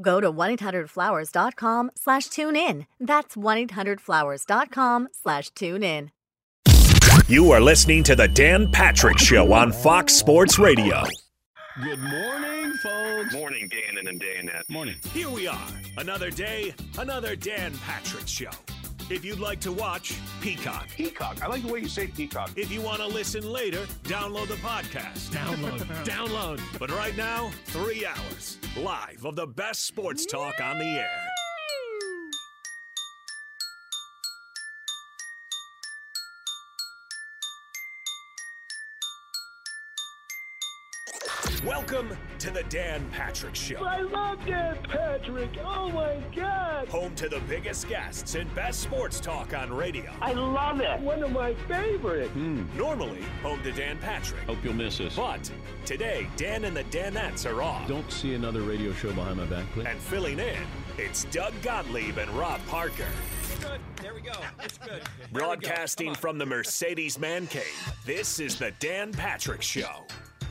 Go to 1-800-Flowers.com slash tune in. That's 1-800-Flowers.com slash tune in. You are listening to the Dan Patrick Show on Fox Sports Radio. Good morning, folks. Morning, Dan and Danette. Morning. Here we are, another day, another Dan Patrick Show. If you'd like to watch, Peacock. Peacock. I like the way you say peacock. If you want to listen later, download the podcast. Download. Download. But right now, three hours live of the best sports talk on the air. Welcome to the Dan Patrick Show. I love Dan Patrick. Oh my God. Home to the biggest guests and best sports talk on radio. I love it. One of my favorites. Hmm. Normally, home to Dan Patrick. Hope you'll miss us. But today, Dan and the Danettes are off. Don't see another radio show behind my back, please. And filling in, it's Doug Gottlieb and Rob Parker. Good. There we go. It's good. There we go. Broadcasting from the Mercedes Man Cave, this is the Dan Patrick Show.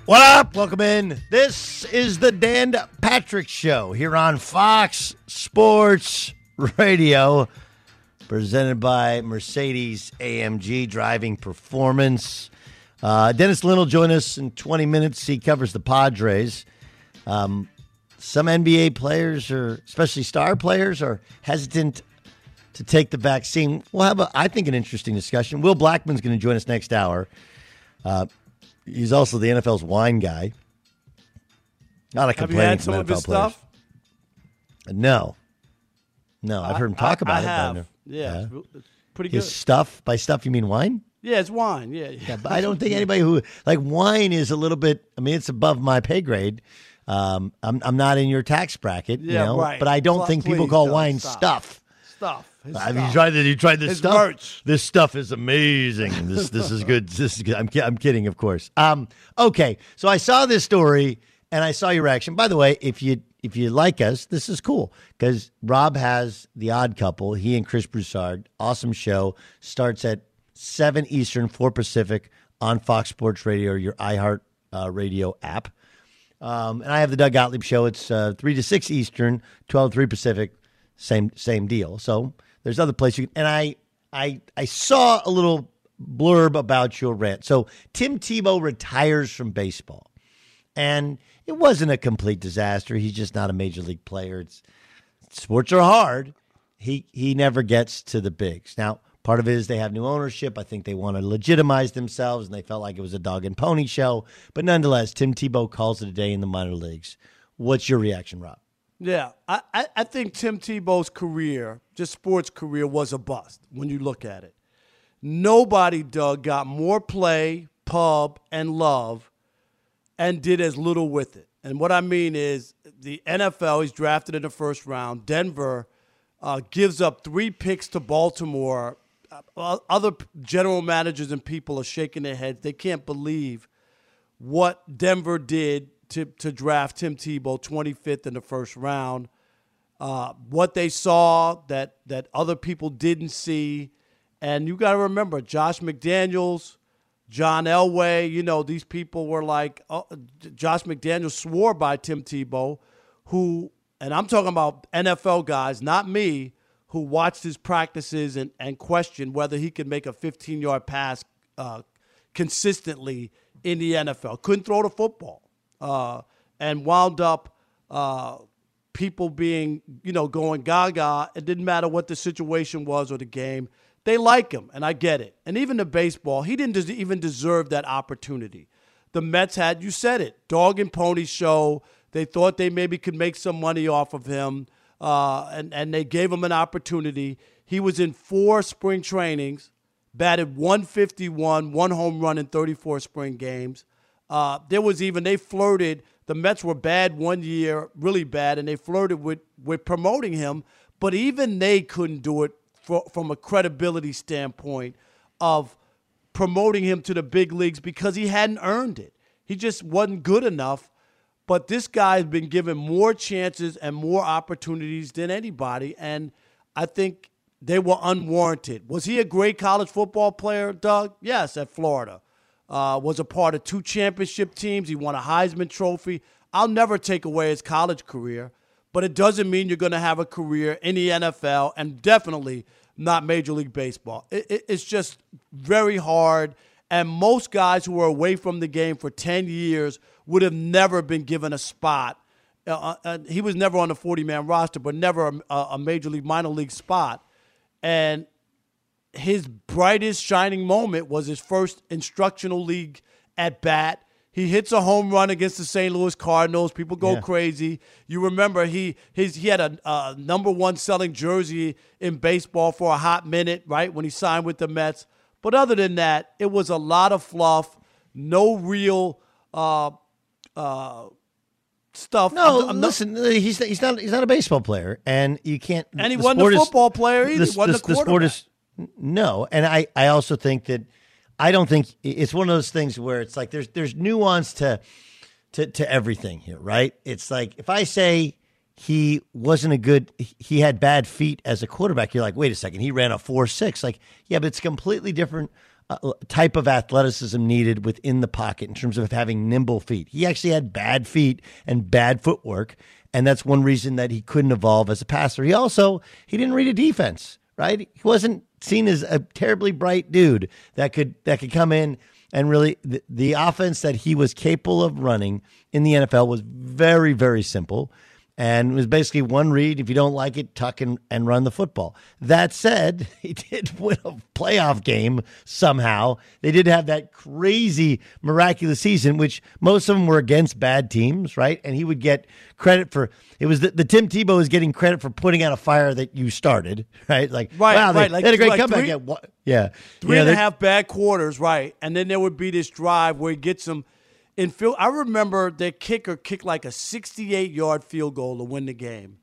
What up? Welcome in. This is the Dan Patrick Show here on Fox Sports Radio, presented by Mercedes AMG Driving Performance. Uh, Dennis Lin will join us in 20 minutes. He covers the Padres. Um, some NBA players, or especially star players, are hesitant to take the vaccine. We'll have, a, I think, an interesting discussion. Will Blackmon's going to join us next hour. Uh, he's also the NFL's wine guy. Not a you had some from his NFL players. stuff? No, no. I've heard him talk I- about I it. have. know- Yeah, it's pretty good. His stuff. By stuff, you mean wine? yeah, it's wine. Yeah, Yeah, but I don't think anybody who like wine is a little bit. I mean, it's above my pay grade. Um, I'm I'm not in your tax bracket, you Yeah, know, right. but I don't Pl- think people please call wine Stop. stuff. Stuff. His Have stuff. you tried this? You tried this His stuff? merch. This stuff is amazing. This this is good. This is good. I'm I'm kidding, of course. Um, okay, so I saw this story and I saw your reaction. By the way, if you if you like us, this is cool because Rob has the Odd Couple. He and Chris Broussard, awesome show. Starts at seven Eastern, four Pacific on Fox Sports Radio or your iHeart uh, Radio app. Um, and I have the Doug Gottlieb show. It's uh, three to six Eastern, twelve to three Pacific. Same same deal. So there's other places you can, and I I I saw a little blurb about your rant. So Tim Tebow retires from baseball, and it wasn't a complete disaster. He's just not a major league player. It's sports are hard. He he never gets to the bigs. Now, part of it is they have new ownership. I think they want to legitimize themselves, and they felt like it was a dog and pony show. But nonetheless, Tim Tebow calls it a day in the minor leagues. What's your reaction, Rob? Yeah, I, I, think Tim Tebow's career, just sports career, was a bust when you look at it. Nobody, Doug, got more play, pub, and love and did as little with it. And what I mean is the NFL, he's drafted in the first round. Denver uh, gives up three picks to Baltimore. Uh, other general managers and people are shaking their heads. They can't believe what Denver did to, to draft Tim Tebow 25th in the first round. Uh, what they saw that that other people didn't see, and you got to remember Josh McDaniels, John Elway. You know these people were like uh, Josh McDaniels swore by Tim Tebow, who and I'm talking about NFL guys, not me, who watched his practices and and questioned whether he could make a 15 yard pass uh, consistently in the NFL. Couldn't throw the football, uh, and wound up uh, people being, you know, going gaga. It didn't matter what the situation was or the game. They like him, and I get it. And even the baseball, he didn't des- even deserve that opportunity. The Mets had, you said it, dog and pony show. They thought they maybe could make some money off of him, uh, and, and they gave him an opportunity. He was in four spring trainings, batted 151, one home run in 34 spring games. Uh, there was even, they flirted, the Mets were bad one year, really bad, and they flirted with, with promoting him, but even they couldn't do it for, from a credibility standpoint of promoting him to the big leagues because he hadn't earned it. He just wasn't good enough. But this guy's been given more chances and more opportunities than anybody. And I think they were unwarranted. Was he a great college football player, Doug? Yes, at Florida. Uh, was a part of two championship teams. He won a Heisman Trophy. I'll never take away his college career, but it doesn't mean you're going to have a career in the NFL and definitely not Major League Baseball. It, it, it's just very hard. And most guys who were away from the game for 10 years would have never been given a spot. Uh, uh, he was never on the 40 man roster, but never a, a major league, minor league spot. And his brightest shining moment was his first instructional league at bat. He hits a home run against the St. Louis Cardinals. People go Yeah. crazy. You remember he his he had a, a number one selling jersey in baseball for a hot minute, right when he signed with the Mets. But other than that, it was a lot of fluff, no real uh, uh, stuff. No, I'm- I'm not- listen, he's he's not he's not a baseball player, and you can't. And he wasn't a sport is- football player either. He The, the- the sport is no, and I I also think that I don't think it's one of those things where it's like there's there's nuance to to to everything here, right? It's like if I say he wasn't a good he had bad feet as a quarterback, you're like, wait a second, he ran a four six. Like, yeah, but it's completely different uh, type of athleticism needed within the pocket in terms of having nimble feet. He actually had bad feet and bad footwork, and that's one reason that he couldn't evolve as a passer. He also he didn't read a defense, right? He wasn't seen as a terribly bright dude that could that could come in and really the, the offense that he was capable of running in the NFL was very very simple and it was basically one read. If you don't like it, tuck and, and run the football. That said, he did win a playoff game somehow. They did have that crazy, miraculous season, which most of them were against bad teams, right? And he would get credit for it was the, the Tim Tebow is getting credit for putting out a fire that you started, right? Like, Right, wow, they, right, like- they had a great like comeback. three- yeah, yeah. Three You know, and a half bad quarters, right? And then there would be this drive where he gets them in field. I remember their kicker kicked like a 68 yard field goal to win the game.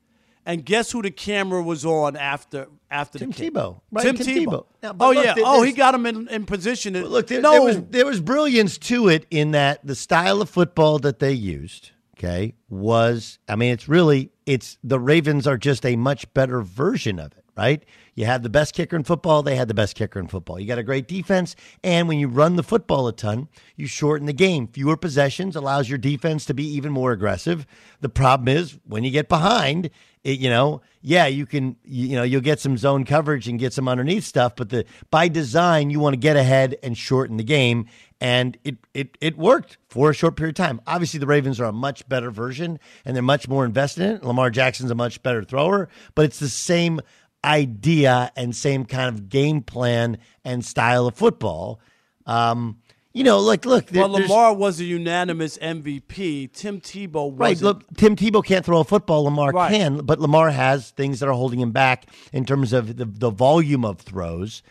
And guess who the camera was on after after Tim the kick? Tebow. Right, Tim, Tim Tebow. Tebow. Now, oh look, yeah. there- oh, he got him in, in position. To, Look, there, no, there was there was brilliance to it in that the style of football that they used, okay, was I mean, it's really it's the Ravens are just a much better version of it, right? You have the best kicker in football, they had the best kicker in football. You got a great defense, and when you run the football a ton, you shorten the game. Fewer possessions allows your defense to be even more aggressive. The problem is when you get behind, it, you know, yeah, you can, you, you know, you'll get some zone coverage and get some underneath stuff, but the by design, you want to get ahead and shorten the game, and it it it worked for a short period of time. Obviously, the Ravens are a much better version, and they're much more invested in it. Lamar Jackson's a much better thrower, but it's the same idea and same kind of game plan and style of football. Um, you know, like look, there- well, Lamar was a unanimous MVP. Tim Tebow. Right. Look, Tim Tebow can't throw a football. Lamar Right. can, but Lamar has things that are holding him back in terms of the, the volume of throws.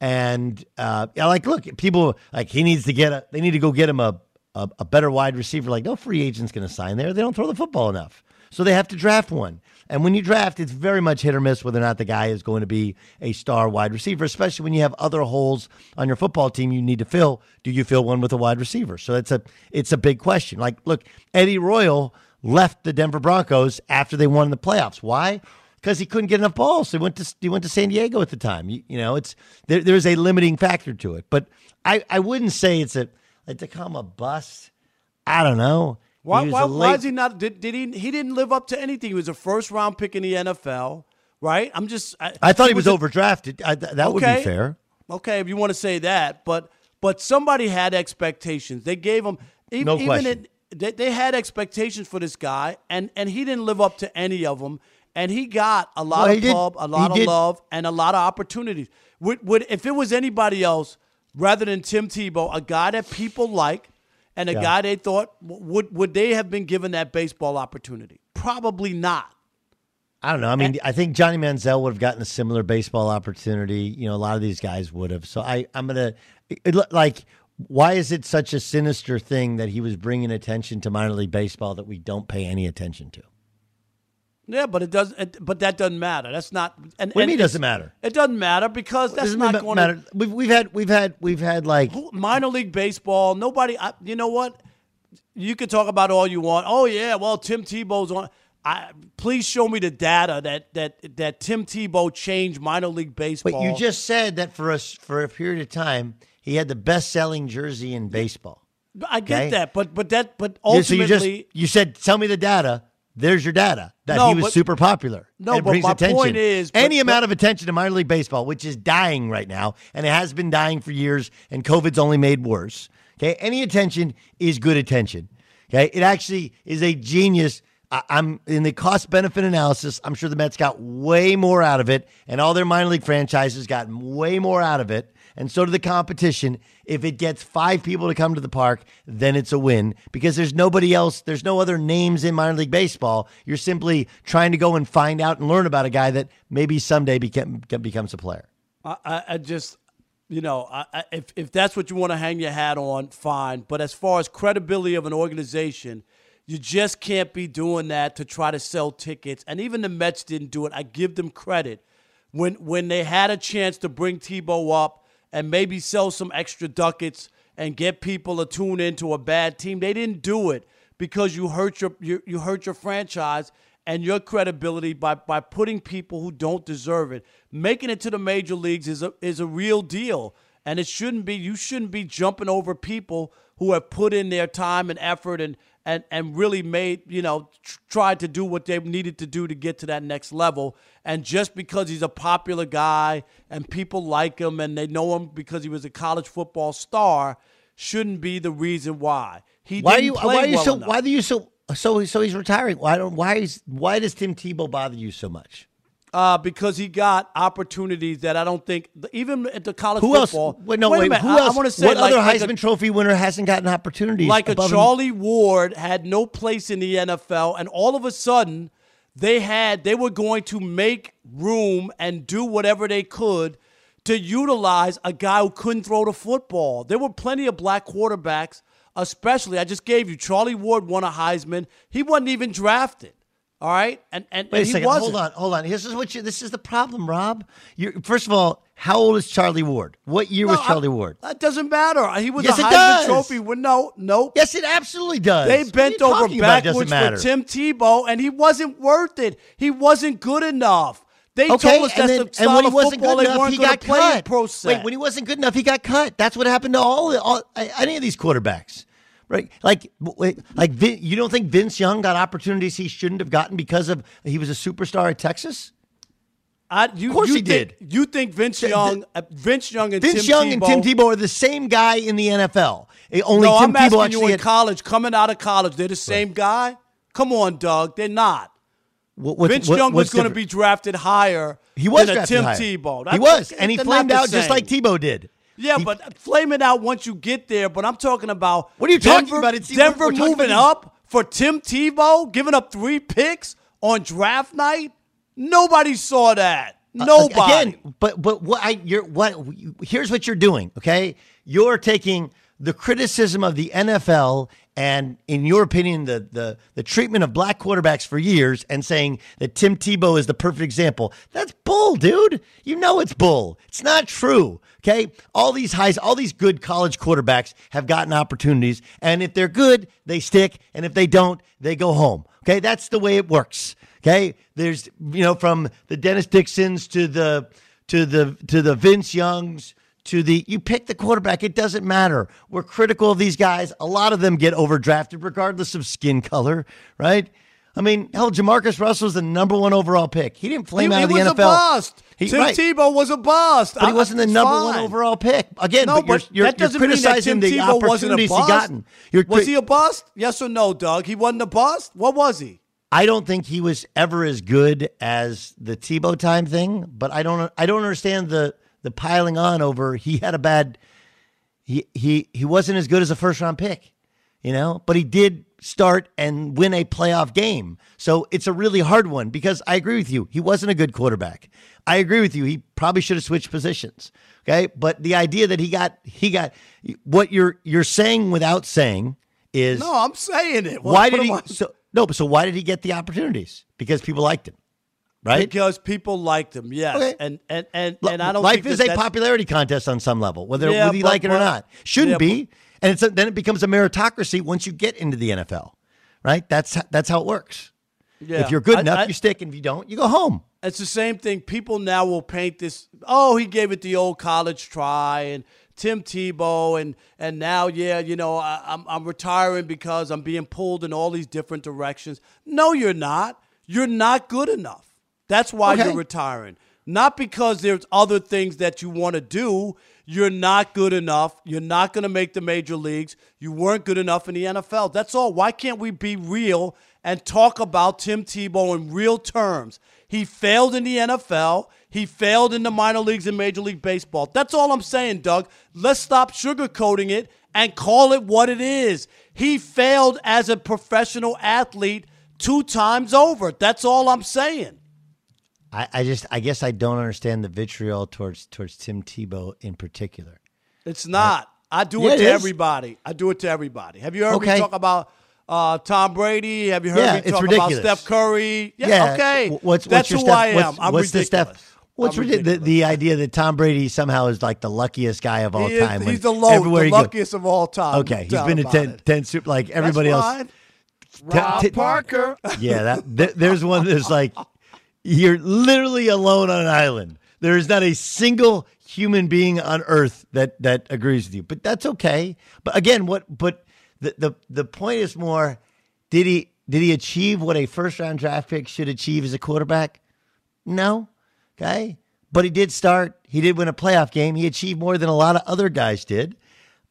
And uh, yeah, like, look, people like he needs to get a. They need to go get him a a, a better wide receiver. Like, no free agent's going to sign there. They don't throw the football enough, so they have to draft one. And when you draft, it's very much hit or miss whether or not the guy is going to be a star wide receiver, especially when you have other holes on your football team you need to fill. Do you fill one with a wide receiver? So it's a it's a big question. Like, look, Eddie Royal left the Denver Broncos after they won the playoffs. Why? Because he couldn't get enough balls. He went to he went to San Diego at the time. You, you know, it's there, there's a limiting factor to it. But I, I wouldn't say it's a like to come a bust. I don't know. Why, why, a why is he not? Did, did he? He didn't live up to anything. He was a first round pick in the NFL, right? I'm just. I, I thought he was a- overdrafted. I, th- that would be fair. Okay, if you want to say that, but but somebody had expectations. They gave him even, No even question. they, they had expectations for this guy, and and he didn't live up to any of them. And he got a lot Well, of pub, a lot of did- love, and a lot of opportunities. Would, would if it was anybody else rather than Tim Tebow, a guy that people like, and a Yeah. guy they thought would would they have been given that baseball opportunity? Probably not. I don't know. I mean, I think Johnny Manziel would have gotten a similar baseball opportunity. You know, a lot of these guys would have. So I, I'm gonna it, it- like. Why is it such a sinister thing that he was bringing attention to minor league baseball that we don't pay any attention to? Yeah, but it doesn't. It, but that doesn't matter. That's not. And, What do you and mean it doesn't matter? It doesn't matter because that's not ma- going matter. to We've, we've had we've had we've had like minor league baseball. Nobody. I, you know what? You could talk about all you want. Oh yeah, well Tim Tebow's on. I, please show me the data that that that Tim Tebow changed minor league baseball. But you just said that for us for a period of time he had the best selling jersey in baseball. I get okay? that, but but that but Yeah, so you ultimately. just you said tell me the data. There's your data that No, he was but- super popular. No, and but my attention. point is- but- any amount but- of attention to minor league baseball, which is dying right now, and it has been dying for years, and COVID's only made worse. Okay, any attention is good attention. Okay, it actually is a genius. I- I'm in the cost benefit analysis. I'm sure the Mets got way more out of it, and all their minor league franchises got way more out of it, and so did the competition. If it gets five people to come to the park, then it's a win because there's nobody else. There's no other names in minor league baseball. You're simply trying to go and find out and learn about a guy that maybe someday became, becomes a player. I, I, just, you know, I, if if that's what you want to hang your hat on, fine. But as far as credibility of an organization, you just can't be doing that to try to sell tickets. And even the Mets didn't do it. I give them credit when when they had a chance to bring Tebow up and maybe sell some extra ducats and get people to tune into a bad team. They didn't do it because you hurt your you, you hurt your franchise and your credibility by by putting people who don't deserve it. Making it to the major leagues is a is a real deal. And it shouldn't be you shouldn't be jumping over people who have put in their time and effort and and and really made, you know, tr- tried to do what they needed to do to get to that next level. And just because he's a popular guy and people like him and they know him because he was a college football star shouldn't be the reason why. He Why are didn't you? play Why are you well so? enough. Why do you so? So so he's retiring. Why don't? Why is? Why does Tim Tebow bother you so much? Uh, because he got opportunities that I don't think even at the college Who else? football. Wait, no, Wait wait. minute. Who I- else? I want to say what like, other like Heisman a, Trophy winner hasn't gotten opportunities? like a above him? Charlie Ward had no place in the NFL, and all of a sudden they had they were going to make room and do whatever they could to utilize a guy who couldn't throw the football. There were plenty of black quarterbacks especially. I just gave you Charlie Ward won a Heisman. He wasn't even drafted. All right, and and, Wait and a he second. wasn't. Hold on. Hold on. This is what you. This is the problem, Rob. You first of all, how old is Charlie Ward? What year was No, I- Charlie Ward? That doesn't matter. He was Yes, a Heisman. Trophy winner. No, no. Yes, it absolutely does. They bent over talking about? It backwards for. Tim Tebow, and he wasn't worth it. He wasn't good enough. They Okay, told us and, that's then, the and style when he wasn't good enough, he got cut. Wait, when he wasn't good enough, he got cut. That's what happened to all, all any of these quarterbacks, right? Like, like Vin, you don't think Vince Young got opportunities he shouldn't have gotten because of he was a superstar at Texas? I, you, Of course you he think, did. You think Vince Young, uh, Vince Young, and Vince Tim Young Tebow, and Tim Tebow are the same guy in the NFL. Eh, Only no, Tim I'm Tebow asking you in had, college, coming out of college, they're the same guy. Come on, Doug, they're not. what, what's- Vince what- Young was going to be drafted higher. He was than Tim higher. Tebow. He was, and he flamed the out just like Tebow did. Yeah, He- but it out once you get there. But I'm talking about What are you talking about? It's- Denver we're- we're moving up for Tim Tebow, giving up three picks on draft night. Nobody saw that. Uh, Nobody. Again, but but what I you're what here's what you're doing, okay? You're taking the criticism of the NFL and in your opinion the the the treatment of black quarterbacks for years and saying that Tim Tebow is the perfect example. That's bull, dude. You know it's bull. It's not true. Okay? All these highs, all these good college quarterbacks have gotten opportunities and if they're good, they stick and if they don't, they go home. Okay? That's the way it works. Okay, there's you know from the Dennis Dixons to the to the to the Vince Youngs to the you pick the quarterback. It doesn't matter. We're critical of these guys. A lot of them get overdrafted regardless of skin color, right? I mean, hell, JaMarcus Russell's the number one overall pick. He didn't flame he, out he of the was NFL. a bust. He- Tim right. Tebow was a bust. But he wasn't the number one overall pick. Again, No, but you're, you're, that you're doesn't mean that criticizing the Tebow wasn't a opportunities he gotten. You're was cri- he a bust? Yes or no, Doug? He wasn't a bust. What was he? I don't think he was ever as good as the Tebow time thing, but I don't I don't understand the the piling on over he had a bad he he he wasn't as good as a first round pick, you know, but he did start and win a playoff game. So it's a really hard one because I agree with you. He wasn't a good quarterback. I agree with you. He probably should have switched positions. Okay? But the idea that he got he got what you're you're saying without saying is No, I'm saying it. What- why did he so no, but so why did he get the opportunities? Because people liked him. Right? Because people liked him, yes, Okay. and and and, and I don't. Life think is that a popularity contest on some level, whether, Yeah, whether you but- like it or not. Shouldn't yeah, be, and it's a, then it becomes a meritocracy once you get into the NFL, right? That's that's how it works. Yeah. If you're good I- enough, I- you stick, and if you don't, you go home. It's the same thing. People now will paint this. Oh, he gave it the old college try, and Tim Tebow, and and now, yeah, you know, I, I'm I'm retiring because I'm being pulled in all these different directions. No, you're not. You're not good enough. That's why Okay. you're retiring. Not because there's other things that you want to do. You're not good enough. You're not going to make the major leagues. You weren't good enough in the NFL. That's all. Why can't we be real and talk about Tim Tebow in real terms? He failed in the NFL. He failed in the minor leagues and Major League Baseball. That's all I'm saying, Doug. Let's stop sugarcoating it and call it what it is. He failed as a professional athlete two times over. That's all I'm saying. I, I just, I guess, I don't understand the vitriol towards towards Tim Tebow in particular. It's not. I do Yeah, it it to is. everybody. I do it to everybody. Have you heard Okay. me talk about uh, Tom Brady? Have you heard Yeah, me talk about Steph Curry? Yeah, okay. w- What's, That's your who Steph, I am. What's, I'm what's the ridiculous. Steph? What's I'm ridiculous? The, the idea that Tom Brady somehow is like the luckiest guy of all He is- time. when he's the low, the he goes- luckiest of all time. Okay, he's been to about 10, it. 10 super like everybody That's else. fine. T- Rob t- Parker. Yeah, that th- there's one that's like you're literally alone on an island. There is not a single human being on earth that that agrees with you. But that's okay. But again, what but the the the point is more did he did he achieve what a first round draft pick should achieve as a quarterback? No. Okay. But he did start. He did win a playoff game. He achieved more than a lot of other guys did.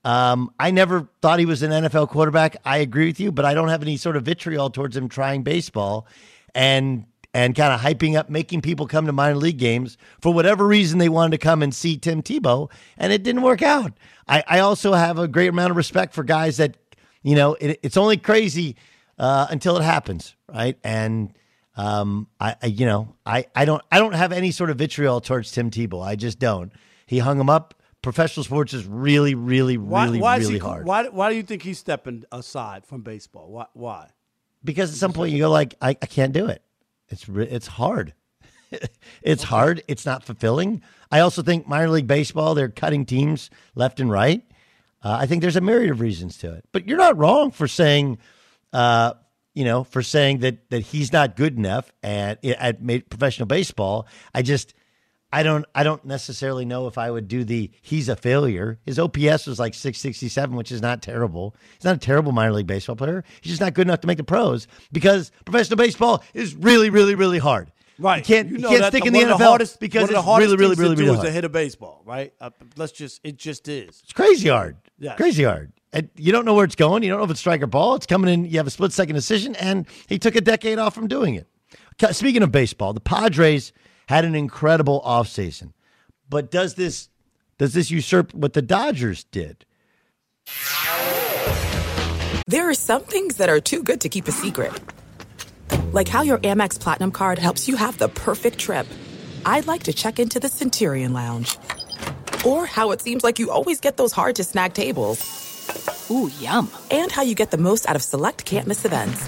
Um, I never thought he was an NFL quarterback. I agree with you, but I don't have any sort of vitriol towards him trying baseball and and kind of hyping up, making people come to minor league games for whatever reason they wanted to come and see Tim Tebow, and it didn't work out. I, I also have a great amount of respect for guys that, you know, it, it's only crazy uh, until it happens, right? And um, I, I, you know, I, I don't, I don't have any sort of vitriol towards Tim Tebow. I just don't. He hung him up professional sports is really, really, Why, really, why really he, hard. Why, why do you think he's stepping aside from baseball? Why? Why? Because at some point you go like, I, I can't do it. It's it's hard. it's hard. It's not fulfilling. I also think minor league baseball they're cutting teams left and right. Uh, I think there's a myriad of reasons to it. But you're not wrong for saying, uh, you know, for saying that that he's not good enough at at professional baseball. I just I don't I don't necessarily know if I would do the he's a failure. His OPS was like 667, which is not terrible. He's not a terrible minor league baseball player. He's just not good enough to make the pros because professional baseball is really, really, really hard. Right. You can't, You you can't stick in the NFL hardest, because one of the it's hardest really, really, things really, really hard. to hit a baseball, right? Uh, let's just, it just is. It's crazy hard. Yes. Crazy hard. And you don't know where it's going. You don't know if it's strike or ball. It's coming in. You have a split second decision, and he took a decade off from doing it. Speaking of baseball, the Padres had an incredible offseason. But does this does this usurp what the Dodgers did? There are some things that are too good to keep a secret. Like how your Amex Platinum card helps you have the perfect trip. I'd like to check into the Centurion Lounge. Or how it seems like you always get those hard to snag tables. Ooh, yum. And how you get the most out of select can't miss events.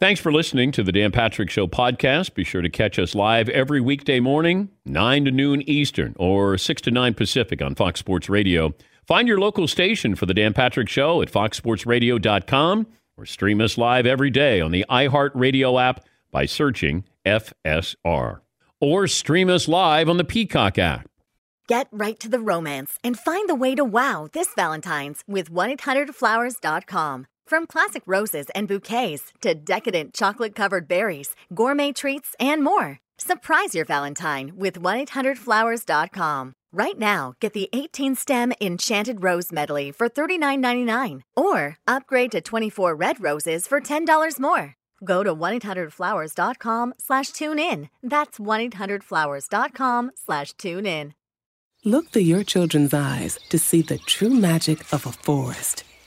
Thanks for listening to the Dan Patrick Show podcast. Be sure to catch us live every weekday morning, 9 to noon Eastern or 6 to 9 Pacific on Fox Sports Radio. Find your local station for the Dan Patrick Show at foxsportsradio.com or stream us live every day on the iHeartRadio app by searching FSR. Or stream us live on the Peacock app. Get right to the romance and find the way to wow this Valentine's with 1-800-Flowers.com. From classic roses and bouquets to decadent chocolate covered berries, gourmet treats, and more. Surprise your Valentine with 1-800-Flowers.com. Right now, get the 18-stem Enchanted Rose Medley for $39.99 or upgrade to 24 red roses for $10 more. Go to 1-800-Flowers.com slash tune in. That's 1-800-Flowers.com slash tune in. Look through your children's eyes to see the true magic of a forest.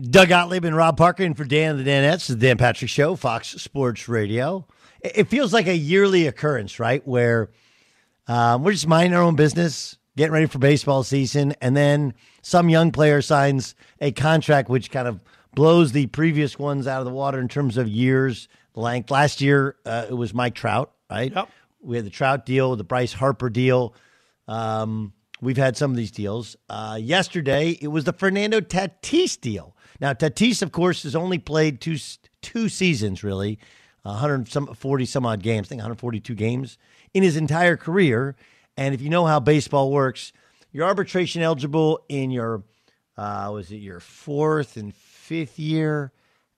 Doug Gottlieb and Rob Parker in for Dan the Danettes, the Dan Patrick Show, Fox Sports Radio. It feels like a yearly occurrence, right? Where um, we're just minding our own business, getting ready for baseball season, and then some young player signs a contract which kind of blows the previous ones out of the water in terms of years length. Last year, uh, it was Mike Trout, right? Yep. We had the Trout deal, the Bryce Harper deal. Um, we've had some of these deals. Uh, yesterday, it was the Fernando Tatis deal. Now, Tatis, of course, has only played two two seasons, really, 140 some odd games, I think 142 games in his entire career. And if you know how baseball works, you're arbitration eligible in your uh, was it your fourth and fifth year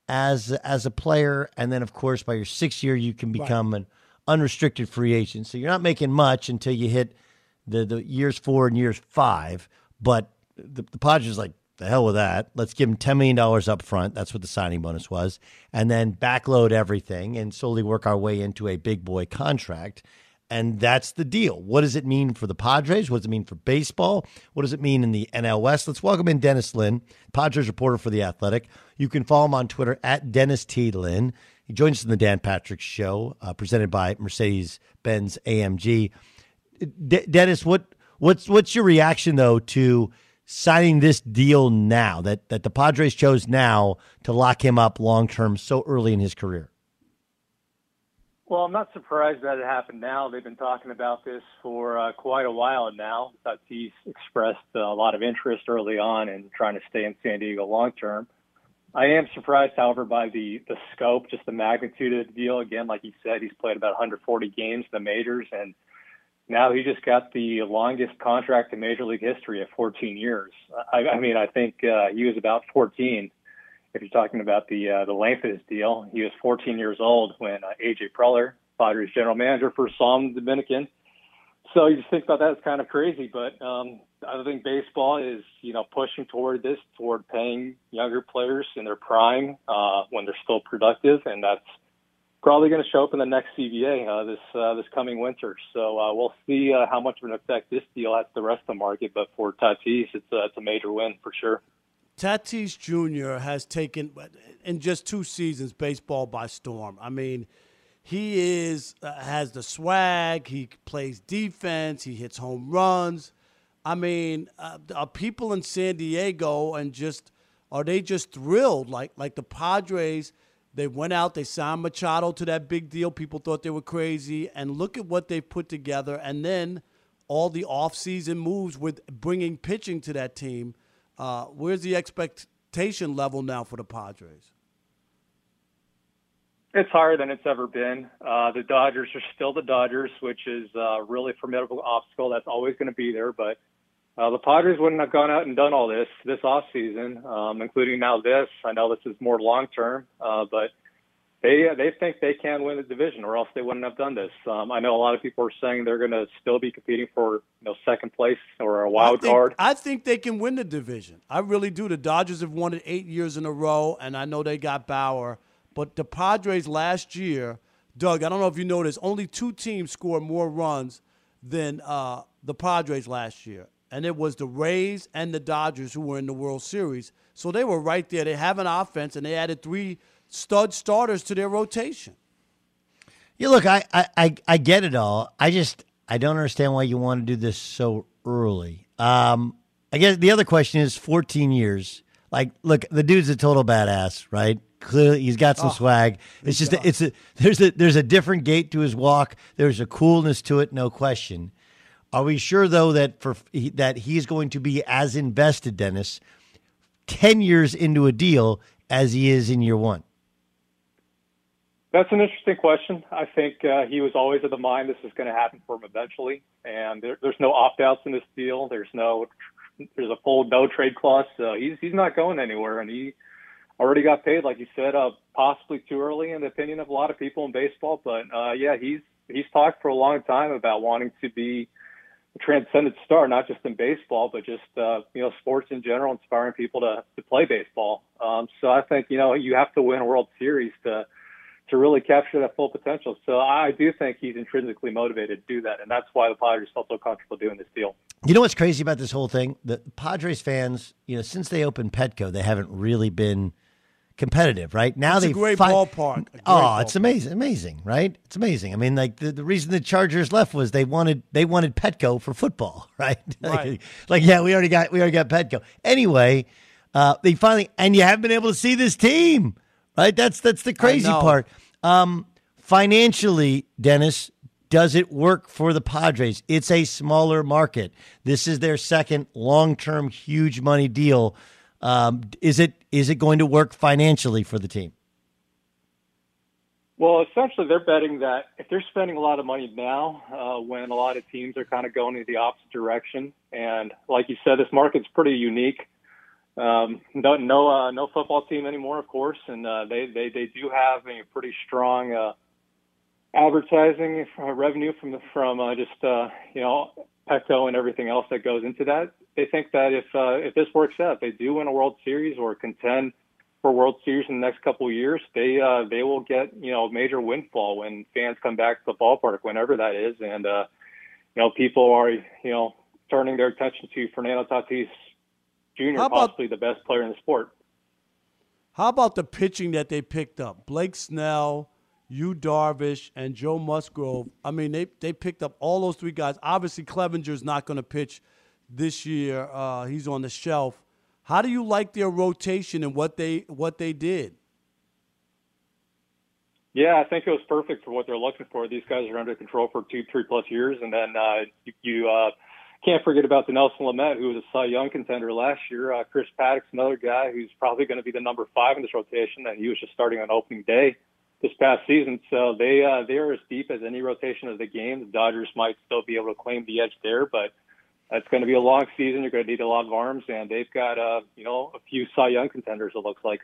as as a player, and then of course by your sixth year you can become right. an unrestricted free agent. So you're not making much until you hit the the years four and years five. But the, the Padres like the hell with that. Let's give him $10 million up front. That's what the signing bonus was. And then backload everything and slowly work our way into a big boy contract. And that's the deal. What does it mean for the Padres? What does it mean for baseball? What does it mean in the NL West? Let's welcome in Dennis Lin, Padres reporter for The Athletic. You can follow him on Twitter at Dennis T. Lin. He joins us in the Dan Patrick Show, uh, presented by Mercedes Benz AMG. D- Dennis, what what's what's your reaction though to signing this deal now that that the Padres chose now to lock him up long term so early in his career? Well, I'm not surprised that it happened now. They've been talking about this for uh, quite a while now. Tatis expressed uh, a lot of interest early on in trying to stay in San Diego long term. I am surprised, however, by the the scope, just the magnitude of the deal. Again, like you said, he's played about 140 games in the majors, and now he just got the longest contract in Major League history at 14 years. I, I mean, I think uh, he was about 14. If you're talking about the uh, the length of his deal, he was 14 years old when uh, AJ Preller, Padres general manager, first saw him in the Dominican. So you just think about that, it's kind of crazy. But um, I think baseball is, you know, pushing toward this, toward paying younger players in their prime uh, when they're still productive, and that's probably going to show up in the next CBA uh, this uh, this coming winter. So uh, we'll see uh, how much of an effect this deal has to the rest of the market. But for Tatis, it's uh, it's a major win for sure. Tatis Jr. has taken in just two seasons baseball by storm. I mean, he is uh, has the swag. He plays defense. He hits home runs. I mean, uh, are people in San Diego and just are they just thrilled like like the Padres? They went out, they signed Machado to that big deal. People thought they were crazy. And look at what they've put together. And then all the offseason moves with bringing pitching to that team. Uh, where's the expectation level now for the Padres? It's higher than it's ever been. Uh, the Dodgers are still the Dodgers, which is a really formidable obstacle that's always going to be there. But uh, the Padres wouldn't have gone out and done all this this off season, um, including now this. I know this is more long term, uh, but they they think they can win the division, or else they wouldn't have done this. Um, I know a lot of people are saying they're going to still be competing for you know second place or a wild I think, card. I think they can win the division. I really do. The Dodgers have won it eight years in a row, and I know they got Bauer, but the Padres last year Doug, I don't know if you noticed, only two teams scored more runs than uh, the Padres last year, and it was the Rays and the Dodgers who were in the World Series. So they were right there. They have an offense, and they added three stud starters to their rotation. Yeah, look, I, I, I get it all. I just I don't understand why you want to do this so early. Um, I guess the other question is 14 years. Like, look, the dude's a total badass, right? Clearly, he's got some Oh, swag. It's just it's a there's a there's a different gait to his walk. There's a coolness to it, no question. Are we sure though that for that he's going to be as invested, Dennis, ten years into a deal as he is in year one? That's an interesting question. I think uh, he was always of the mind this is going to happen for him eventually, and there, there's no opt-outs in this deal. There's no there's a full no trade clause, so he's he's not going anywhere, and he already got paid, like you said, uh, possibly too early in the opinion of a lot of people in baseball. But uh, yeah, he's he's talked for a long time about wanting to be transcendent star, not just in baseball, but just uh, you know sports in general, inspiring people to to play baseball. Um, so I think you know you have to win a World Series to to really capture that full potential. So I do think he's intrinsically motivated to do that, and that's why the Padres felt so comfortable doing this deal. You know what's crazy about this whole thing? The Padres fans, you know, since they opened Petco, they haven't really been competitive, right? Now It's a they great fi- ballpark. A great Oh, it's amazing, amazing, right? It's amazing. I mean, like the, the reason the Chargers left was they wanted they wanted Petco for football, right? Right. like, like, yeah, we already got we already got Petco. Anyway, uh, they finally and you haven't been able to see this team, right? That's that's the crazy part. Um, financially, Dennis, does it work for the Padres? It's a smaller market. This is their second long-term, huge money deal. Um, is it is it going to work financially for the team? Well, essentially, they're betting that if they're spending a lot of money now, uh, when a lot of teams are kind of going in the opposite direction, and like you said, this market's pretty unique. Um, no, no, uh, no football team anymore, of course, and uh, they, they they do have a pretty strong uh, advertising uh, revenue from the, from uh, just uh, you know Petco and everything else that goes into that. They think that if uh, if this works out, they do win a World Series or contend for World Series in the next couple of years, they uh, they will get you know a major windfall when fans come back to the ballpark, whenever that is, and uh, you know people are you know turning their attention to Fernando Tatis Jr., about- possibly the best player in the sport. How about the pitching that they picked up? Blake Snell, Yu Darvish, and Joe Musgrove. I mean, they, they picked up all those three guys. Obviously, Clevinger's not going to pitch this year. Uh, he's on the shelf. How do you like their rotation and what they what they did? Yeah, I think it was perfect for what they're looking for. These guys are under control for two, three plus years, and then uh, you, you uh, can't forget about the Nelson Lamet, who was a Cy Young contender last year. Uh, Chris Paddack's another guy who's probably going to be the number five in this rotation, and he was just starting on opening day this past season. So they uh, they are as deep as any rotation of the game. The Dodgers might still be able to claim the edge there, but it's going to be a long season. You're going to need a lot of arms, and they've got uh, you know a few Cy Young contenders. It looks like.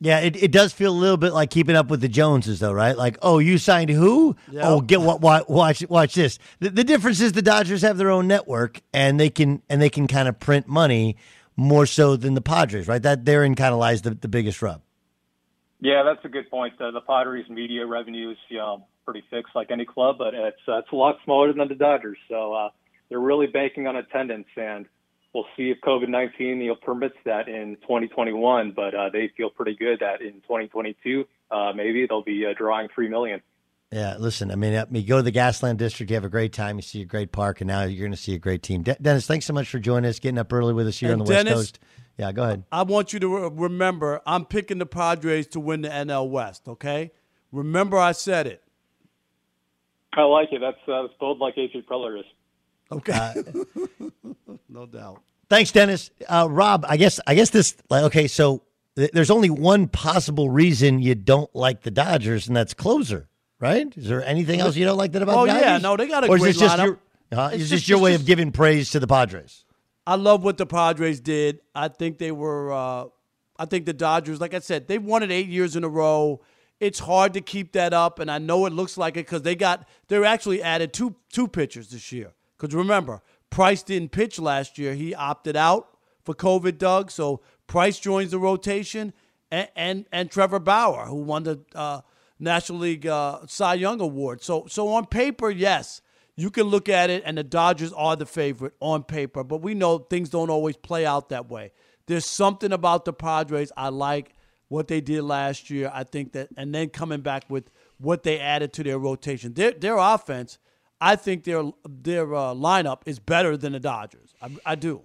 Yeah, it, it does feel a little bit like keeping up with the Joneses, though, right? Like, oh, you signed who? Yep. Oh, get what? Watch, watch, watch this. The, the difference is the Dodgers have their own network, and they can and they can kind of print money more so than the Padres, right? That therein kind of lies the, the biggest rub. Yeah, that's a good point. Uh, the Padres' media revenue is you know, pretty fixed, like any club, but it's uh, it's a lot smaller than the Dodgers. So uh, they're really banking on attendance, and we'll see if COVID nineteen you know permits that in 2021. But uh, they feel pretty good that in 2022, uh, maybe they'll be uh, drawing three million. Yeah, listen, I mean, I mean, you go to the Gaslamp District, you have a great time, you see a great park, and now you're going to see a great team. De- Dennis, thanks so much for joining us, getting up early with us here And on the Dennis- West Coast. Yeah, go ahead. I want you to re- remember I'm picking the Padres to win the NL West, okay? Remember I said it. I like it. That's uh, that's bold like AJ Preller is. Okay. no doubt. Thanks, Dennis. Uh, Rob, I guess I guess this like okay, so th- there's only one possible reason you don't like the Dodgers, and that's closer, right? Is there anything else you don't like that about Oh, the yeah, no, they got a or is this just lineup. your uh, It's is just- this your it's way just- of giving praise to the Padres? I love what the Padres did. I think they were. Uh, I think the Dodgers, like I said, they've won it eight years in a row. It's hard to keep that up, and I know it looks like it because they got they're actually added two two pitchers this year. Because remember, Price didn't pitch last year; he opted out for COVID. Doug, so Price joins the rotation, and and, and Trevor Bauer, who won the uh, National League uh, Cy Young award. So so on paper, yes, you can look at it, and the Dodgers are the favorite on paper. But we know things don't always play out that way. There's something about the Padres I like what they did last year. I think that, and then coming back with what they added to their rotation, their their offense. I think their their uh, lineup is better than the Dodgers. I, I do.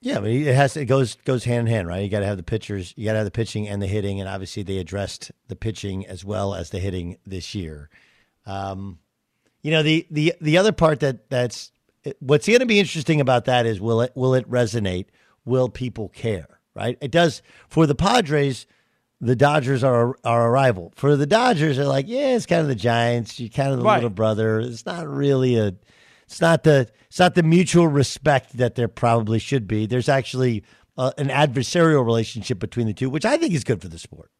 Yeah, mean, it has it goes goes hand in hand, right? You got to have the pitchers, you got to have the pitching and the hitting, and obviously they addressed the pitching as well as the hitting this year. Um, you know, the the the other part that that's what's going to be interesting about that is will it will it resonate? Will people care? Right? It does for the Padres. The Dodgers are are a rival. For the Dodgers, they're like, yeah, it's kind of the Giants. You're kind of the Right. little brother. It's not really a. It's not the. It's not the mutual respect that there probably should be. There's actually uh, an adversarial relationship between the two, which I think is good for the sport.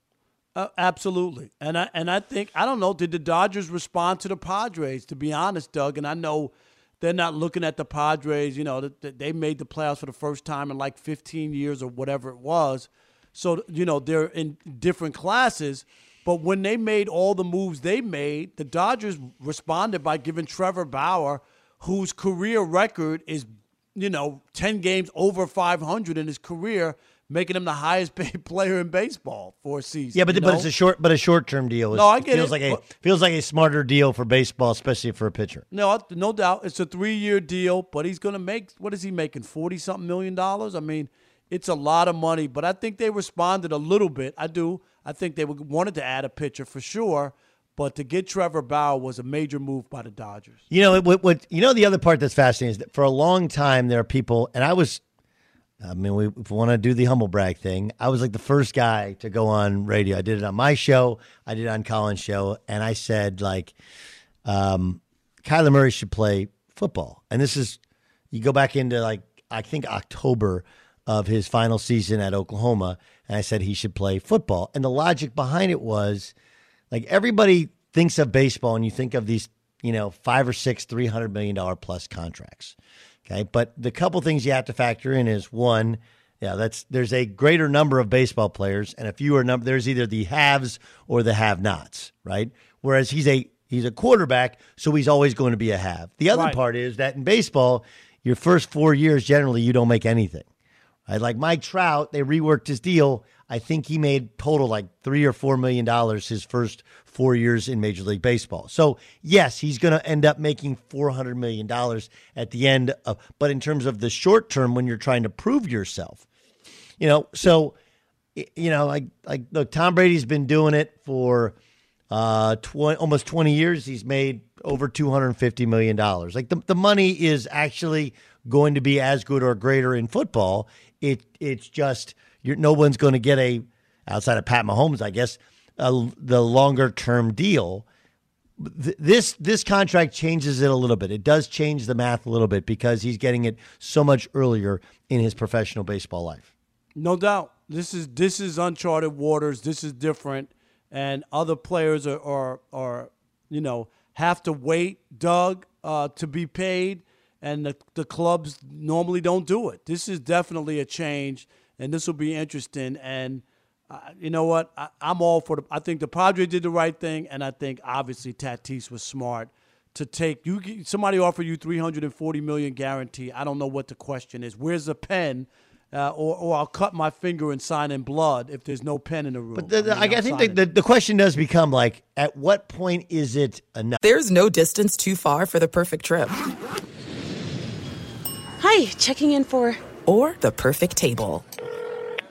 Uh, absolutely, and I and I think I don't know. Did the Dodgers respond to the Padres? To be honest, Doug, and I know they're not looking at the Padres. You know, they made the playoffs for the first time in like 15 years or whatever it was. So you know they're in different classes. But when they made all the moves they made, the Dodgers responded by giving Trevor Bauer, whose career record is you know 10 games over 500 in his career, making him the highest paid player in baseball for a season. Yeah, but you but it's a short but a short term deal. No, I get it feels it, like a but- feels like a smarter deal for baseball, especially for a pitcher. No, no doubt. It's a three year deal, but he's going to make, what is he making? 40 something million dollars? I mean, it's a lot of money, but I think they responded a little bit. I do. I think they wanted to add a pitcher for sure, but to get Trevor Bauer was a major move by the Dodgers. You know what, what? You know the other part that's fascinating is that for a long time there are people, and I was. I mean, we, if we want to do the humble brag thing, I was like the first guy to go on radio. I did it on my show, I did it on Colin's show, and I said like, um, Kyler Murray should play football. And this is, you go back into like I think October of his final season at Oklahoma, and I said he should play football. And the logic behind it was, like everybody thinks of baseball, and you think of these, you know, five or six, three hundred million dollar plus contracts. Okay, but the couple things you have to factor in is one, yeah, that's there's a greater number of baseball players and a fewer number. There's either the haves or the have-nots, right? Whereas he's a he's a quarterback, so he's always going to be a have. The other Right. part is that in baseball, your first four years generally you don't make anything. Right? Like Mike Trout, they reworked his deal. I think he made total like three or four million dollars his first four years in Major League Baseball. So yes, he's going to end up making four hundred million dollars at the end of. But in terms of the short term, when you're trying to prove yourself, you know, so you know, like like look, Tom Brady's been doing it for uh 20, almost 20 years he's made over 250 million dollars like the, the money is actually going to be as good or greater in football it it's just you're no one's going to get a outside of Pat Mahomes I guess the longer term deal Th- this this contract changes it a little bit. It does change the math a little bit because he's getting it so much earlier in his professional baseball life. No doubt. This is this is uncharted waters. This is different, and other players are are, are you know have to wait, Doug, uh, to be paid, and the the clubs normally don't do it. This is definitely a change, and this will be interesting. And uh, you know what? I, I'm all for the. I think the Padres did the right thing, and I think obviously Tatis was smart to take you. Somebody offer you 340 million guarantee. I don't know what the question is. Where's the pen? Uh, or, or I'll cut my finger and sign in blood if there's no pen in the room. But the, the- I I, mean, I I'm think the, the, the question does become like, at what point is it enough? There's no distance too far for the perfect trip. Hi, checking in for. Or the perfect table.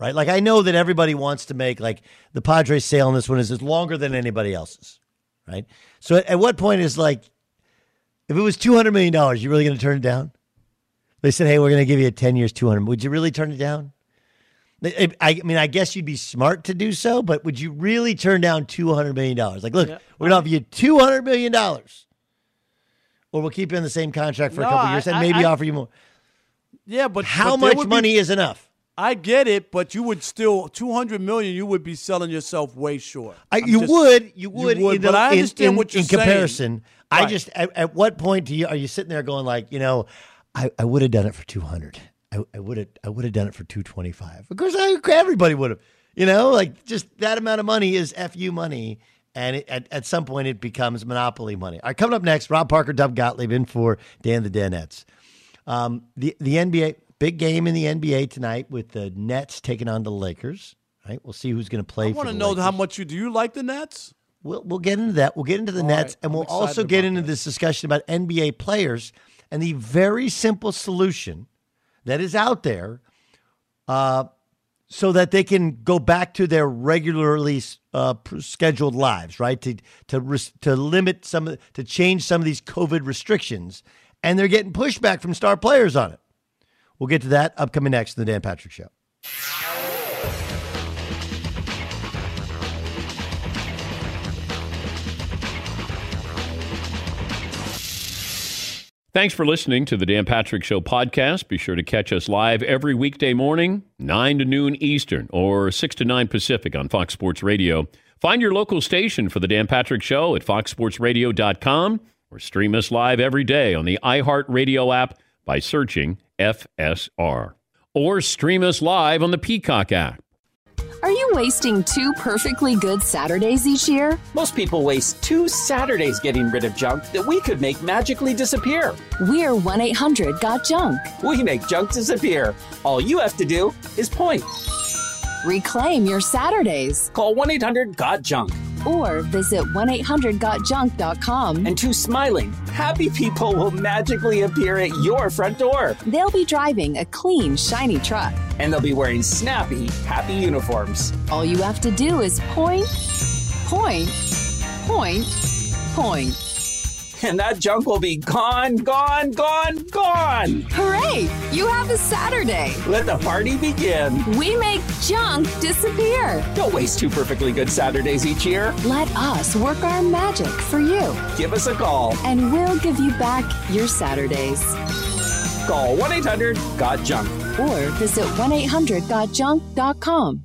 Right? Like I know that everybody wants to make like the Padres sale on this one is, is longer than anybody else's, right? So at, at what point is like if it was two hundred million dollars, you really going to turn it down? They said, "Hey, we're going to give you a ten years, two hundred. Would you really turn it down? I, I mean, I guess you'd be smart to do so, but would you really turn down two hundred million dollars? Like, look, Yeah. we're going to offer you two hundred million dollars, or we'll keep you in the same contract for a couple I- years and I- maybe offer you more. Yeah, but How but much be- money is enough? I get it, but you would still two hundred million. You would be selling yourself way short. I, you just- would, you would, in but the- I understand in, what you're saying. in saying. comparison. I just, at, at what point do you are you sitting there going like, you know, I, I would have done it for two hundred. I, I would have, I would have done it for two twenty five. Of course, I, everybody would have. You know, like just that amount of money is fu money, and it, at at some point it becomes monopoly money. All right, coming up next, Rob Parker, Doug Gottlieb in for Dan the Danettes. Um, the the NBA big game in the NBA tonight with the Nets taking on the Lakers. Right, we'll see who's going to play. I want to know Lakers. how much you do. You like the Nets? We'll, we'll get into that. We'll get into the All Nets, right. and I'm we'll also get about into this discussion about NBA players and the very simple solution that is out there, uh, so that they can go back to their regularly uh, scheduled lives, right? To to res- to limit some of to change some of these COVID restrictions, and they're getting pushback from star players on it. We'll get to that upcoming next in the Dan Patrick Show. Thanks for listening to the Dan Patrick Show podcast. Be sure to catch us live every weekday morning, 9 to noon Eastern or 6 to 9 Pacific on Fox Sports Radio. Find your local station for the Dan Patrick Show at foxsportsradio.com or stream us live every day on the iHeartRadio app by searching FSR. Or stream us live on the Peacock app. Are you wasting two perfectly good Saturdays each year? Most people waste two Saturdays getting rid of junk that we could make magically disappear. We're 1 800 Got Junk. We make junk disappear. All you have to do is point. Reclaim your Saturdays. Call 1 800 Got Junk. Or visit 1 800 GotJunk.com. And two smiling, happy people will magically appear at your front door. They'll be driving a clean, shiny truck. And they'll be wearing snappy, happy uniforms. All you have to do is point, point, point, point. And that junk will be gone, gone, gone, gone. Hooray! You have a Saturday. Let the party begin. We make junk disappear. Don't waste two perfectly good Saturdays each year. Let us work our magic for you. Give us a call. And we'll give you back your Saturdays. Call 1 800 Got Junk. Or visit 1 800 GotJunk.com.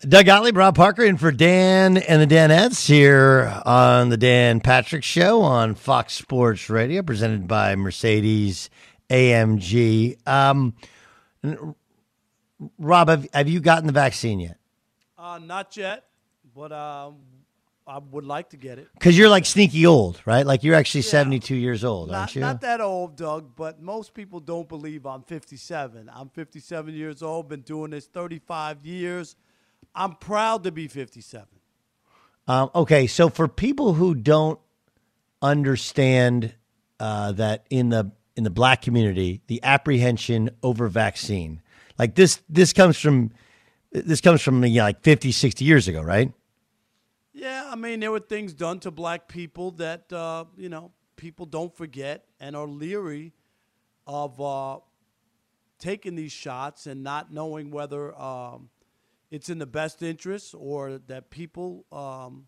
Doug Gottlieb, Rob Parker, in for Dan and the Danettes here on the Dan Patrick Show on Fox Sports Radio, presented by Mercedes AMG. Um, Rob, have, have you gotten the vaccine yet? Uh, not yet, but um, I would like to get it. Because you're like sneaky old, right? Like you're actually yeah. 72 years old, not, aren't you? Not that old, Doug, but most people don't believe I'm 57. I'm 57 years old, been doing this 35 years. I'm proud to be 57. Um, okay, so for people who don't understand uh, that in the in the black community, the apprehension over vaccine, like this, this comes from this comes from you know, like 50, 60 years ago, right? Yeah, I mean there were things done to black people that uh, you know people don't forget and are leery of uh, taking these shots and not knowing whether. Um, it's in the best interest or that people um,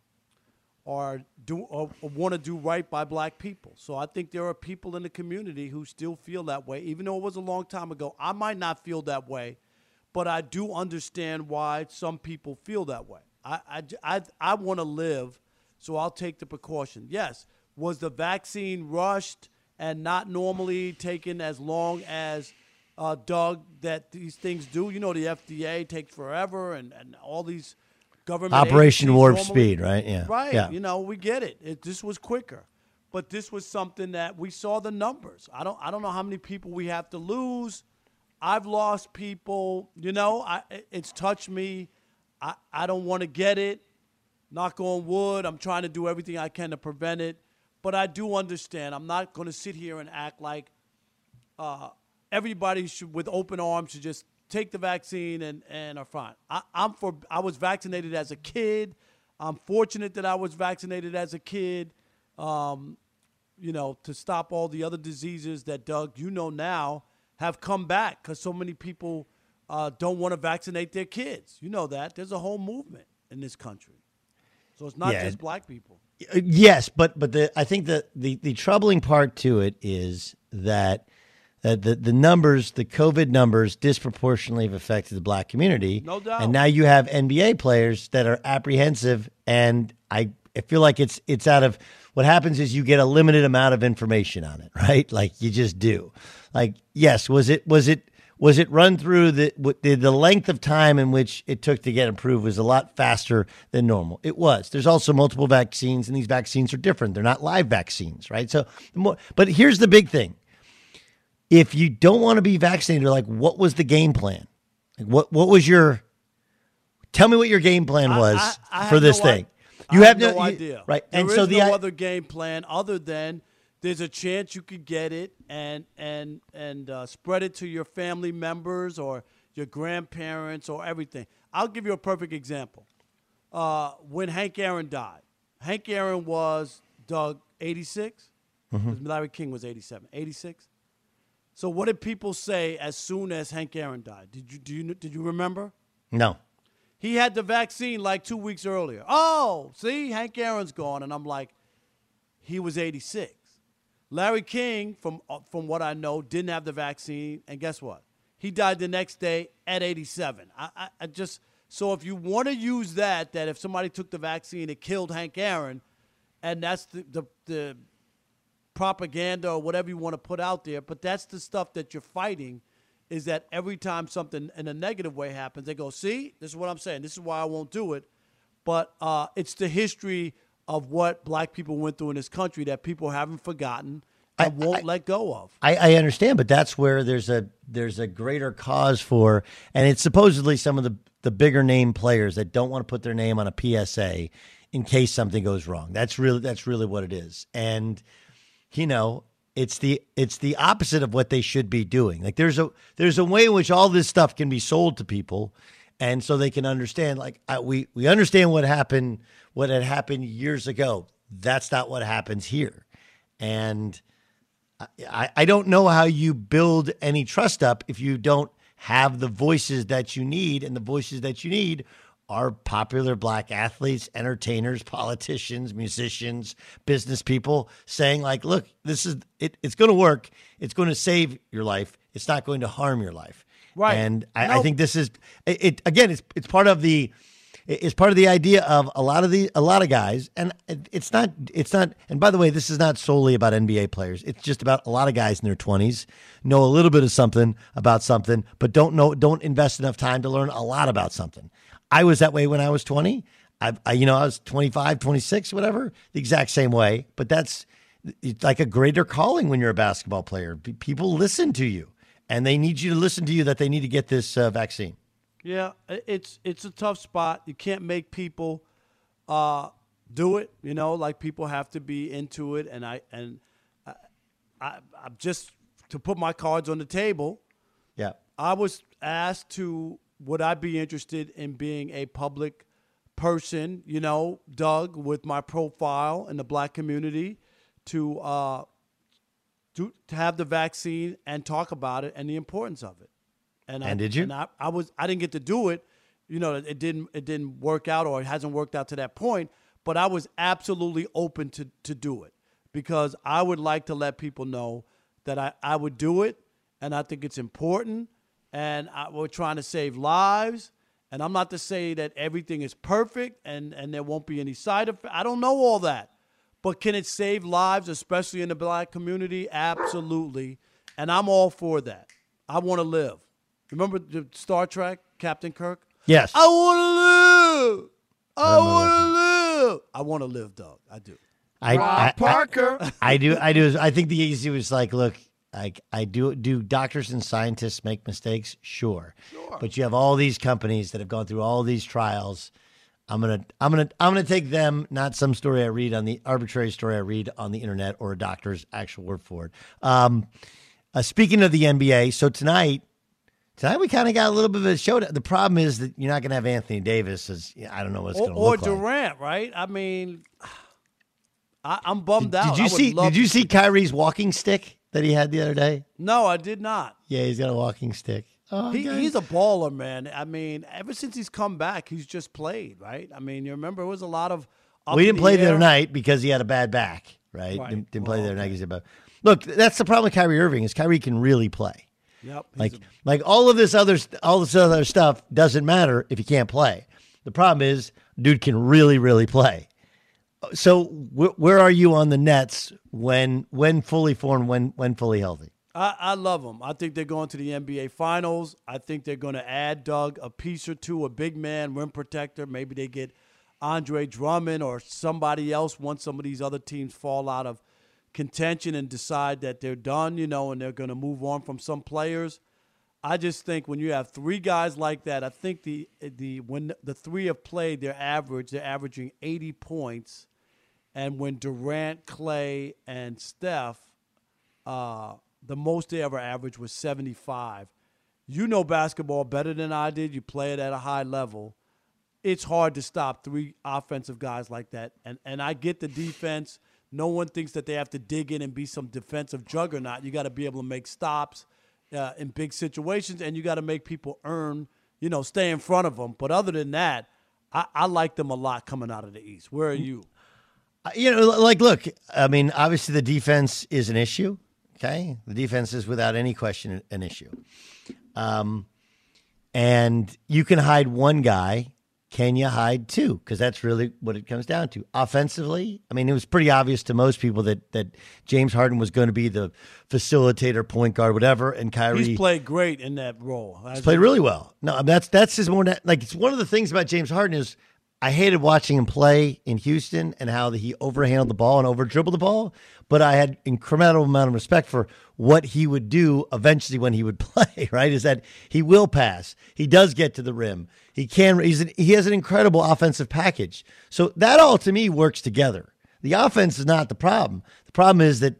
are do or, want to do right by black people. So I think there are people in the community who still feel that way, even though it was a long time ago. I might not feel that way, but I do understand why some people feel that way. I I, I, I want to live, so I'll take the precaution. Yes, was the vaccine rushed and not normally taken as long as uh, Doug, that these things do. You know, the FDA takes forever, and, and all these government Operation Warp normally, Speed, right? Yeah, right. Yeah. You know, we get it. it. This was quicker, but this was something that we saw the numbers. I don't. I don't know how many people we have to lose. I've lost people. You know, I, it's touched me. I, I don't want to get it. Knock on wood. I'm trying to do everything I can to prevent it. But I do understand. I'm not going to sit here and act like uh, everybody should, with open arms, should just take the vaccine and, and are fine. I, I'm for. I was vaccinated as a kid. I'm fortunate that I was vaccinated as a kid. Um, you know, to stop all the other diseases that Doug, you know now, have come back because so many people uh, don't want to vaccinate their kids. You know that. There's a whole movement in this country. So it's not Yeah. just black people. Uh, Yes, but but the I think the the, the troubling part to it is that uh, the the numbers, the COVID numbers, disproportionately have affected the black community. No doubt. And now you have NBA players that are apprehensive, and I I feel like it's it's out of what happens is you get a limited amount of information on it, right? Like you just do. Like yes, was it was it was it run through the the length of time in which it took to get approved was a lot faster than normal. It was. There's also multiple vaccines, and these vaccines are different. They're not live vaccines, right? So, more, but here's the big thing: if you don't want to be vaccinated, like what was the game plan? Like what what was your Tell me what your game plan was I, I for this no thing. I- You I have no, you- idea, right? There and so the no I- other game plan other than there's a chance you could get it and and and uh, spread it to your family members or your grandparents or everything. I'll give you a perfect example. Uh, when Hank Aaron died, Hank Aaron was Doug 86. Mhm. Larry King was 87, 86. So what did people say as soon as Hank Aaron died? Did you do you did you remember? no. He had the vaccine like two weeks earlier. Oh, see, Hank Aaron's gone, and I'm like, he was 86. Larry King, from uh, from what I know, didn't have the vaccine, and guess what? He died the next day at 87. I, I, I just so if you want to use that, that if somebody took the vaccine, it killed Hank Aaron, and that's the the, the propaganda or whatever you want to put out there, but that's the stuff that you're fighting is that every time something in a negative way happens, they go, see, this is what I'm saying. This is why I won't do it. But uh, it's the history of what black people went through in this country that people haven't forgotten and won't let go of. I, I understand, but that's where there's a there's a greater cause for, and it's supposedly some of the the bigger name players that don't want to put their name on a PSA in case something goes wrong. That's really that's really what it is, and you know it's the it's the opposite of what they should be doing. Like there's a there's a way in which all this stuff can be sold to people, and so they can understand. Like I, we we understand what happened, what had happened years ago. That's not what happens here, and I, I don't know how you build any trust up if you don't have the voices that you need, and the voices that you need are popular black athletes, entertainers, politicians, musicians, business people saying like, "Look, this is it. It's going to work. It's going to save your life. It's not going to harm your life." Right. And I, I think this is it, it. Again, it's it's part of the it's part of the idea of a lot of the a lot of guys and it's not it's not and by the way this is not solely about NBA players it's just about a lot of guys in their 20s know a little bit of something about something but don't know don't invest enough time to learn a lot about something I was that way when I was 20 I, I you know I was 25 26 whatever the exact same way but that's it's like a greater calling when you're a basketball player Pe- people listen to you and they need you to listen to you that they need to get this uh, vaccine Yeah, it's it's a tough spot. You can't make people uh, do it. You know, like people have to be into it, and I and I, I, I'm just to put my cards on the table. yeah I was asked to would I be interested in being a public person, you know, Doug, with my profile in the black community to uh to, to have the vaccine and talk about it and the importance of it. And, I, did you? And I, I was I didn't get to do it. You know, it didn't it didn't work out or it hasn't worked out to that point, but I was absolutely open to to do it because I would like to let people know that I, I would do it and I think it's important and I, we're trying to save lives and I'm not to say that everything is perfect and and there won't be any side effects. I don't know all that. But can it save lives, especially in the black community? Absolutely. And I'm all for that. I want to live. Remember the Star Trek, Captain Kirk? Yes. I want to live. I want to live. I want to live, Doug. I do. I, Rob I- I- Parker. I, do. I do. I think the easy was like, look, like I do. Do doctors and scientists make mistakes? Sure. Sure. But you have all these companies that have gone through all these trials. I'm gonna, I'm gonna, I'm gonna take them, not some story I read on the arbitrary story I read on the internet or a doctor's actual word for it. Um, uh, speaking of the NBA, so tonight, tonight we kind of got a little bit of a show. The problem is that you're not gonna have Anthony Davis. As I don't know what's gonna happen. or look like. Durant, right? I mean, I, I'm bummed out. Did you see? Did you see Kyrie's walking stick that he had the other day? No, I did not. Yeah, he's got a walking stick. Oh, he, he's a baller, man. I mean, ever since he's come back, he's just played, right? I mean, you remember it was a lot of. Well, didn't play the other night because he had a bad back, right? Right. Didn't, didn't play the other night because he had a bad. Look, that's the problem with Kyrie Irving is Kyrie can really play. Yep. Like, a- like all of this other, all this other stuff doesn't matter if you can't play. The problem is, dude can really, really play. So, wh- where are you on the Nets when, when fully formed, when, when fully healthy? I, I love them. I think they're going to the NBA Finals. I think they're going to add Doug a piece or two, a big man, rim protector. Maybe they get Andre Drummond or somebody else once some of these other teams fall out of contention and decide that they're done, you know, and they're going to move on from some players. I just think when you have three guys like that, I think the the when the three have played, their average they're averaging 80 points, and when Durant, Klay, and Steph, uh, the most they ever averaged was 75. You know basketball better than I did. You play it at a high level. It's hard to stop three offensive guys like that, and and I get the defense. No one thinks that they have to dig in and be some defensive juggernaut. You got to be able to make stops uh, in big situations, and you got to make people earn, you know, stay in front of them. But other than that, I, I like them a lot coming out of the East. Where are you? Uh, You know, like, look, I mean, obviously the defense is an issue. Okay. The defense is without any question an issue. Um, and you can hide one guy. Can you hide two? Because that's really what it comes down to. Offensively, I mean, it was pretty obvious to most people that that James Harden was going to be the facilitator, point guard, whatever, and Kyrie. He's played great in that role. He's played really well. No, I mean, that's that's his more like it's one of the things about James Harden is I hated watching him play in Houston and how he overhandled the ball and over dribbled the ball, but I had incremental amount of respect for what he would do eventually when he would play. Right? Is that he will pass, he does get to the rim, he can. He's an, he has an incredible offensive package. So that all to me works together. The offense is not the problem. The problem is that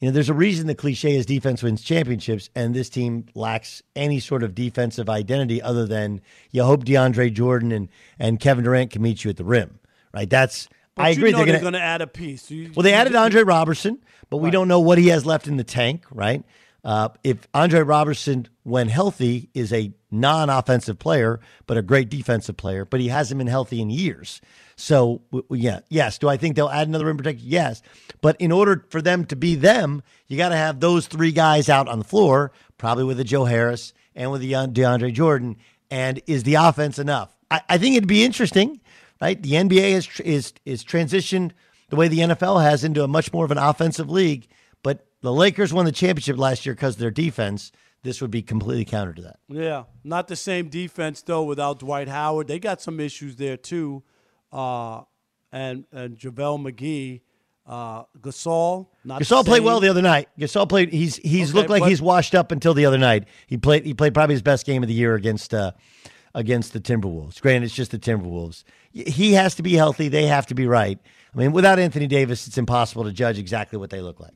you know, there's a reason the cliche is defense wins championships, and this team lacks any sort of defensive identity other than you hope DeAndre Jordan and, and Kevin Durant can meet you at the rim, right? That's But I you agree. they're going to add a piece. You- well, they you- added Andre Roberson, but we don't know what he has left in the tank, right? Uh, if Andre Roberson, when healthy, is a non-offensive player but a great defensive player, but he hasn't been healthy in years. So, yeah, yes. Do I think they'll add another rim protector? Yes, but in order for them to be them, you got to have those three guys out on the floor, probably with a Joe Harris and with the DeAndre Jordan. And is the offense enough? I, I think it'd be interesting, right? The NBA is is is transitioned the way the NFL has into a much more of an offensive league. But the Lakers won the championship last year because of their defense. This would be completely counter to that. Yeah, not the same defense though without Dwight Howard. They got some issues there too, uh, and and JaVale McGee, uh, Gasol. Not Gasol played well the other night. Gasol played. He's he's Okay, looked like but- he's washed up until the other night. He played. He played probably his best game of the year against uh, against the Timberwolves. Granted, it's just the Timberwolves. He has to be healthy. They have to be right. I mean, without Anthony Davis, it's impossible to judge exactly what they look like.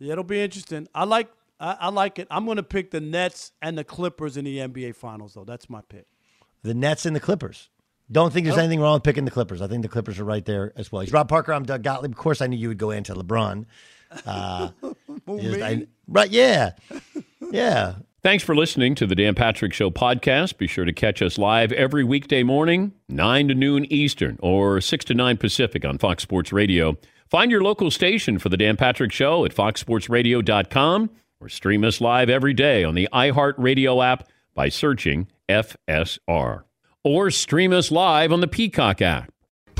Yeah, it'll be interesting. I like I, I like it. I'm going to pick the Nets and the Clippers in the NBA Finals though. That's my pick. The Nets and the Clippers. Don't think there's Oh. anything wrong with picking the Clippers. I think the Clippers are right there as well. He's Rob Parker. I'm Doug Gottlieb. Of course, I knew you would go into LeBron. Uh, just- I- right? Yeah, yeah. Thanks for listening to the Dan Patrick Show podcast. Be sure to catch us live every weekday morning, 9 to noon Eastern or 6 to 9 Pacific on Fox Sports Radio. Find your local station for the Dan Patrick Show at foxsportsradio.com or stream us live every day on the iHeartRadio app by searching FSR. Or stream us live on the Peacock app.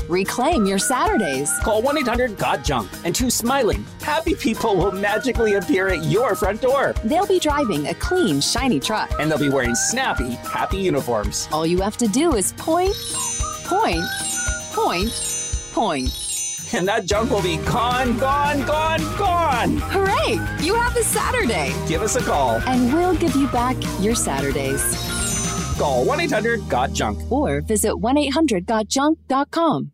Reclaim your Saturdays. Call 1 800 GOT JUNK and two smiling, happy people will magically appear at your front door. They'll be driving a clean, shiny truck. And they'll be wearing snappy, happy uniforms. All you have to do is point, point, point, point. And that junk will be gone, gone, gone, gone. Hooray! You have a Saturday. Give us a call. And we'll give you back your Saturdays. Call 1 800 GOT JUNK. Or visit 1 800 gotjunk.com.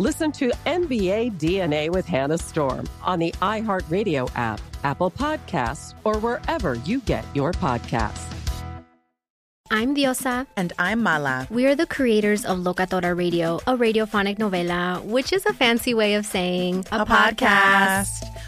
Listen to NBA DNA with Hannah Storm on the iHeartRadio app, Apple Podcasts, or wherever you get your podcasts. I'm Diosa. And I'm Mala. We are the creators of Locatora Radio, a radiophonic novela, which is a fancy way of saying a, a podcast. podcast.